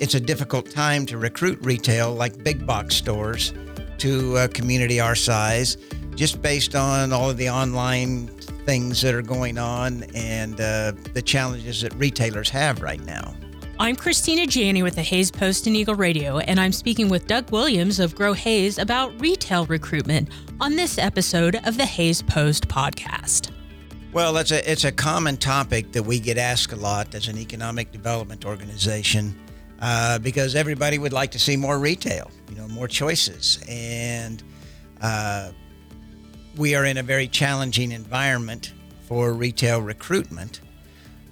it's a difficult time to recruit retail like big box stores to a community our size, just based on all of the online things that are going on and uh, the challenges that retailers have right now. I'm Cristina Janney with the Hays Post and Eagle Radio, and I'm speaking with Doug Williams of Grow Hays about retail recruitment on this episode of the Hays Post podcast. Well, it's a it's a common topic that we get asked a lot as an economic development organization uh, because everybody would like to see more retail, you know, more choices, and uh, we are in a very challenging environment for retail recruitment,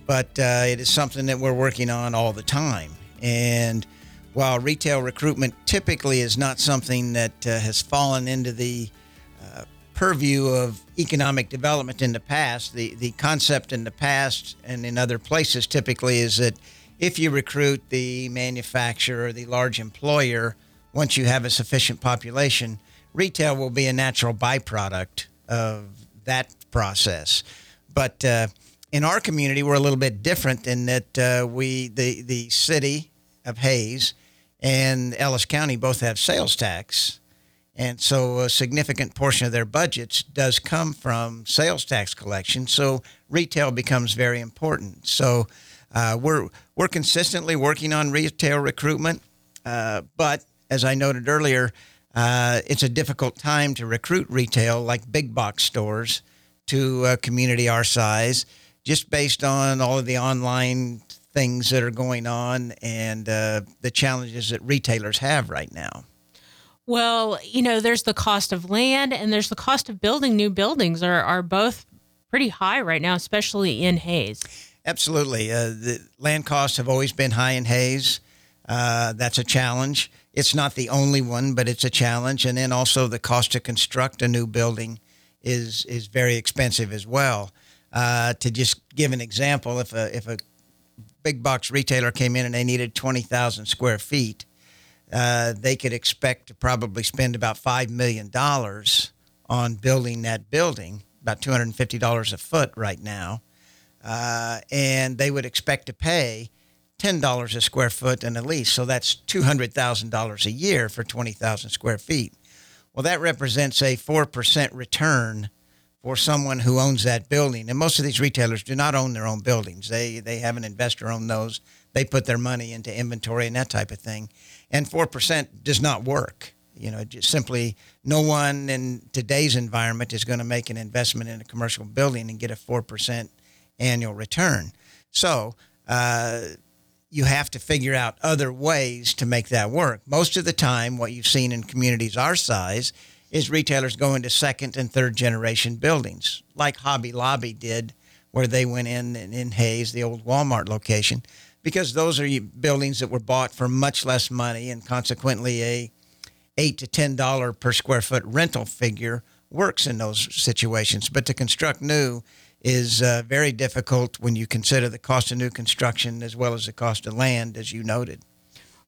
but uh, it is something that we're working on all the time. And while retail recruitment typically is not something that uh, has fallen into the uh, purview of economic development in the past, the, the concept in the past and in other places typically is that if you recruit the manufacturer the large employer, once you have a sufficient population, retail will be a natural byproduct of that process. But uh, in our community, we're a little bit different in that uh, we, the, the city of Hays and Ellis County both have sales tax. And so a significant portion of their budgets does come from sales tax collection. So retail becomes very important. So uh, we're, we're consistently working on retail recruitment. Uh, but as I noted earlier, uh, it's a difficult time to recruit retail like big box stores to a community our size, just based on all of the online things that are going on and uh, the challenges that retailers have right now. Well, you know, there's the cost of land and there's the cost of building new buildings are, are both pretty high right now, especially in Hays. Absolutely. Uh, the land costs have always been high in Hays. Uh, that's a challenge. It's not the only one, but it's a challenge. And then also the cost to construct a new building is is very expensive as well. Uh, to just give an example, if a if a big box retailer came in and they needed twenty thousand square feet, uh, they could expect to probably spend about five million dollars on building that building, about two hundred and fifty dollars a foot right now, uh, and they would expect to pay $10 a square foot in a lease. So that's $200,000 a year for 20,000 square feet. Well, that represents a 4% return for someone who owns that building. And most of these retailers do not own their own buildings. They, they have an investor own those. They put their money into inventory and that type of thing. And 4% does not work. You know, just simply no one in today's environment is going to make an investment in a commercial building and get a 4% annual return. So, uh, you have to figure out other ways to make that work. Most of the time, what you've seen in communities our size is retailers go into second and third generation buildings, like Hobby Lobby did, where they went in in Hays, the old Walmart location, because those are buildings that were bought for much less money, and consequently, a eight to ten dollar per square foot rental figure works in those situations. But to construct new is uh, very difficult when you consider the cost of new construction as well as the cost of land, as you noted.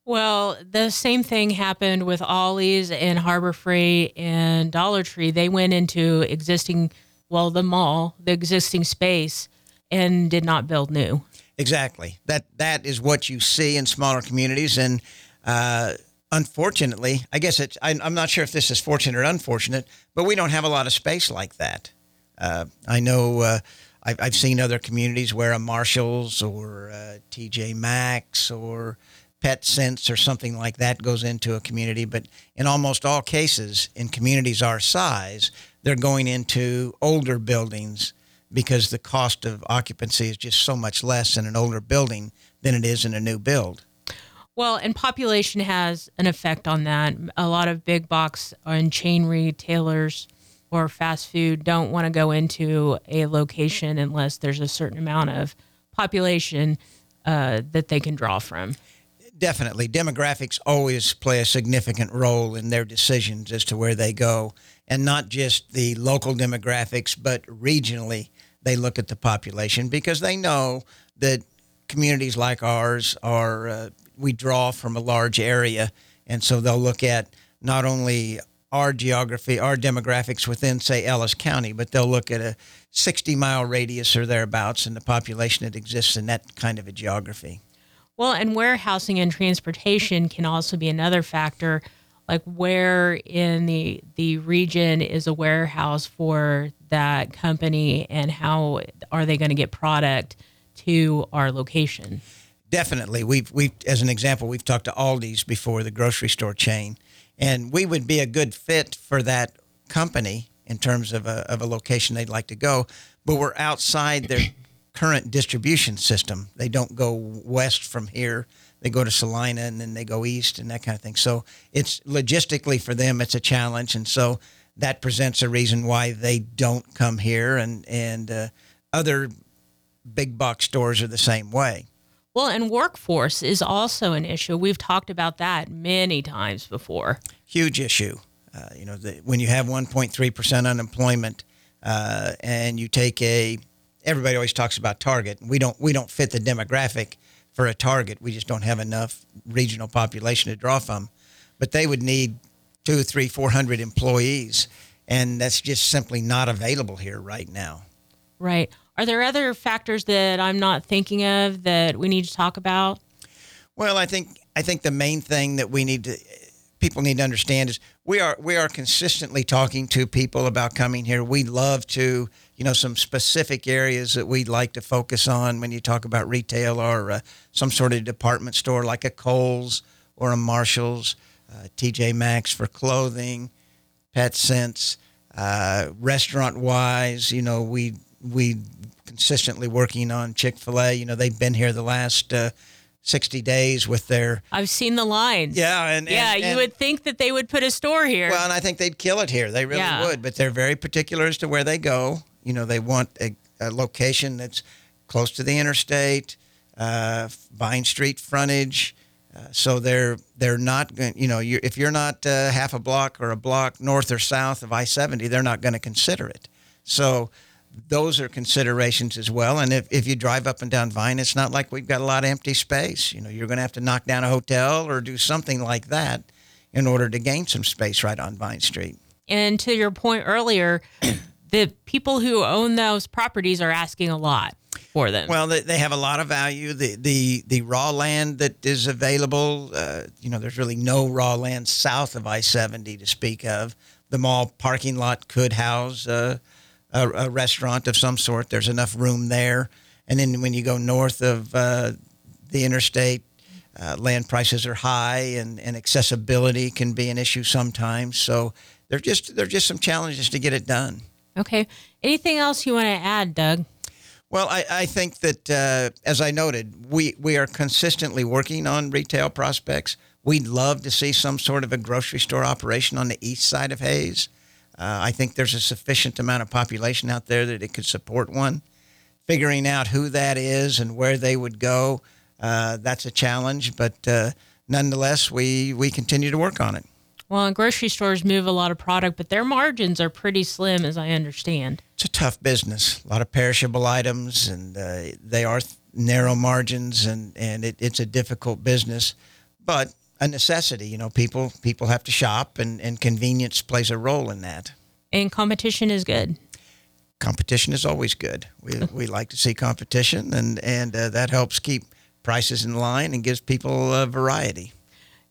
Well, the same thing happened with Ollie's and Harbor Freight and Dollar Tree. They went into existing, well, the mall, the existing space, and did not build new. Exactly. That that is what you see in smaller communities, and uh, unfortunately, I guess it's. I, I'm not sure if this is fortunate or unfortunate, but we don't have a lot of space like that. Uh, I know uh, I've, I've, seen other communities where a Marshalls or a TJ Maxx or PetSense or something like that goes into a community, but in almost all cases, in communities our size, they're going into older buildings because the cost of occupancy is just so much less in an older building than it is in a new build. Well, and population has an effect on that. A lot of big box and chain retailers or fast food don't want to go into a location unless there's a certain amount of population uh, that they can draw from. Definitely. Demographics always play a significant role in their decisions as to where they go, and not just the local demographics, but regionally. They look at the population because they know that communities like ours are, uh, we draw from a large area. And so they'll look at not only our geography, our demographics within, say, Ellis County, but they'll look at a 60 mile radius or thereabouts and the population that exists in that kind of a geography. Well, and warehousing and transportation can also be another factor. Like where in the the region is a warehouse for that company, and how are they going to get product to our location? Definitely, we've we as an example, we've talked to Aldi's before, the grocery store chain, and we would be a good fit for that company in terms of a, of a location they'd like to go. But we're outside their current distribution system. They don't go west from here. They go to Salina and then they go east and that kind of thing. So it's logistically for them, it's a challenge. And so that presents a reason why they don't come here. And, and uh, other big box stores are the same way. Well, and workforce is also an issue. We've talked about that many times before. Huge issue. Uh, you know, the, when you have 1.3% unemployment uh, and you take a everybody always talks about Target. We don't we don't fit the demographic for a Target. We just don't have enough regional population to draw from. But they would need two, three, four hundred employees, and that's just simply not available here right now. Right. Are there other factors that I'm not thinking of that we need to talk about? Well, I think I think the main thing that we need to people need to understand is we are we are consistently talking to people about coming here. We love to, you know, some specific areas that we'd like to focus on when you talk about retail or uh, some sort of department store like a Kohl's or a Marshalls, uh, TJ Maxx for clothing, Pet Sense, uh, restaurant wise. You know, we we consistently working on Chick Fil A. You know, they've been here the last uh, 60 days with their. I've seen the lines. Yeah, and, yeah, and, you would think that they would put a store here. Well, and I think they'd kill it here. They really Yeah. would, but they're very particular as to where they go. You know, they want a, a location that's close to the interstate, uh, Vine Street frontage. Uh, so they're they're not going. You know, you if you're not uh, half a block or a block north or south of I-70, they're not going to consider it. So those are considerations as well. And if, if you drive up and down Vine, it's not like we've got a lot of empty space. You know, you're going to have to knock down a hotel or do something like that in order to gain some space right on Vine Street. and to your point earlier, the people who own those properties are asking a lot for them. Well, they, they have a lot of value. The the the raw land that is available, uh, you know, there's really no raw land south of I-70 to speak of. The mall parking lot could house uh, a, a restaurant of some sort. There's enough room there. And then when you go north of uh, the interstate, uh, land prices are high, and, and accessibility can be an issue sometimes. So there's just there's just some challenges to get it done. okay. Anything else you want to add, Doug? Well, I, I think that, uh, as I noted, we, we are consistently working on retail prospects. We'd love to see some sort of a grocery store operation on the east side of Hays. Uh, I think there's a sufficient amount of population out there that it could support one. Figuring out who that is and where they would go, uh, that's a challenge. But uh, nonetheless, we, we continue to work on it. Well, and grocery stores move a lot of product, but their margins are pretty slim, as I understand. it's a tough business. A lot of perishable items, and uh, they are th- narrow margins, and and it, it's a difficult business, but a necessity. You know, people people have to shop, and and convenience plays a role in that. And competition is good. Competition is always good. We we like to see competition, and and uh, that helps keep prices in line and gives people uh, variety.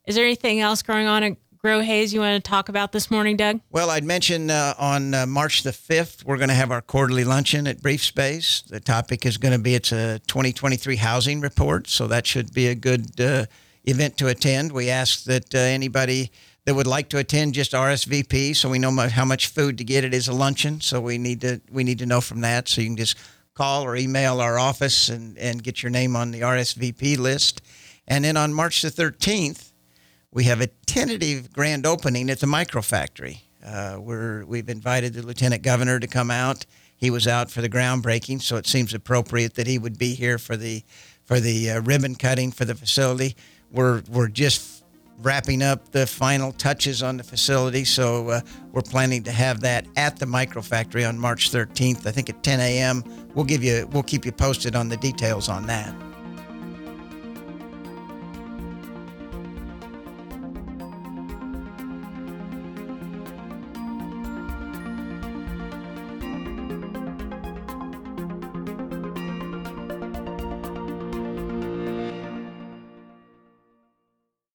Is there anything else going on at Grow Hays you want to talk about this morning, Doug? Well, I'd mention uh, on uh, March the 5th, we're going to have our quarterly luncheon at Brief Space. The topic is going to be it's a 2023 housing report, so that should be a good uh, event to attend. We ask that uh, anybody that would like to attend just RSVP, so we know how much food to get. It is a luncheon, so we need to we need to know from that. So you can just call or email our office and and get your name on the RSVP list. And then on March the 13th, we have a tentative grand opening at the micro factory. Uh, we're, we've invited the lieutenant governor to come out. He was out for the groundbreaking, so it seems appropriate that he would be here for the for the uh, ribbon cutting for the facility. We're we're just wrapping up the final touches on the facility, so uh, we're planning to have that at the micro factory on March 13th. I think at 10 a.m. We'll give you we'll keep you posted on the details on that.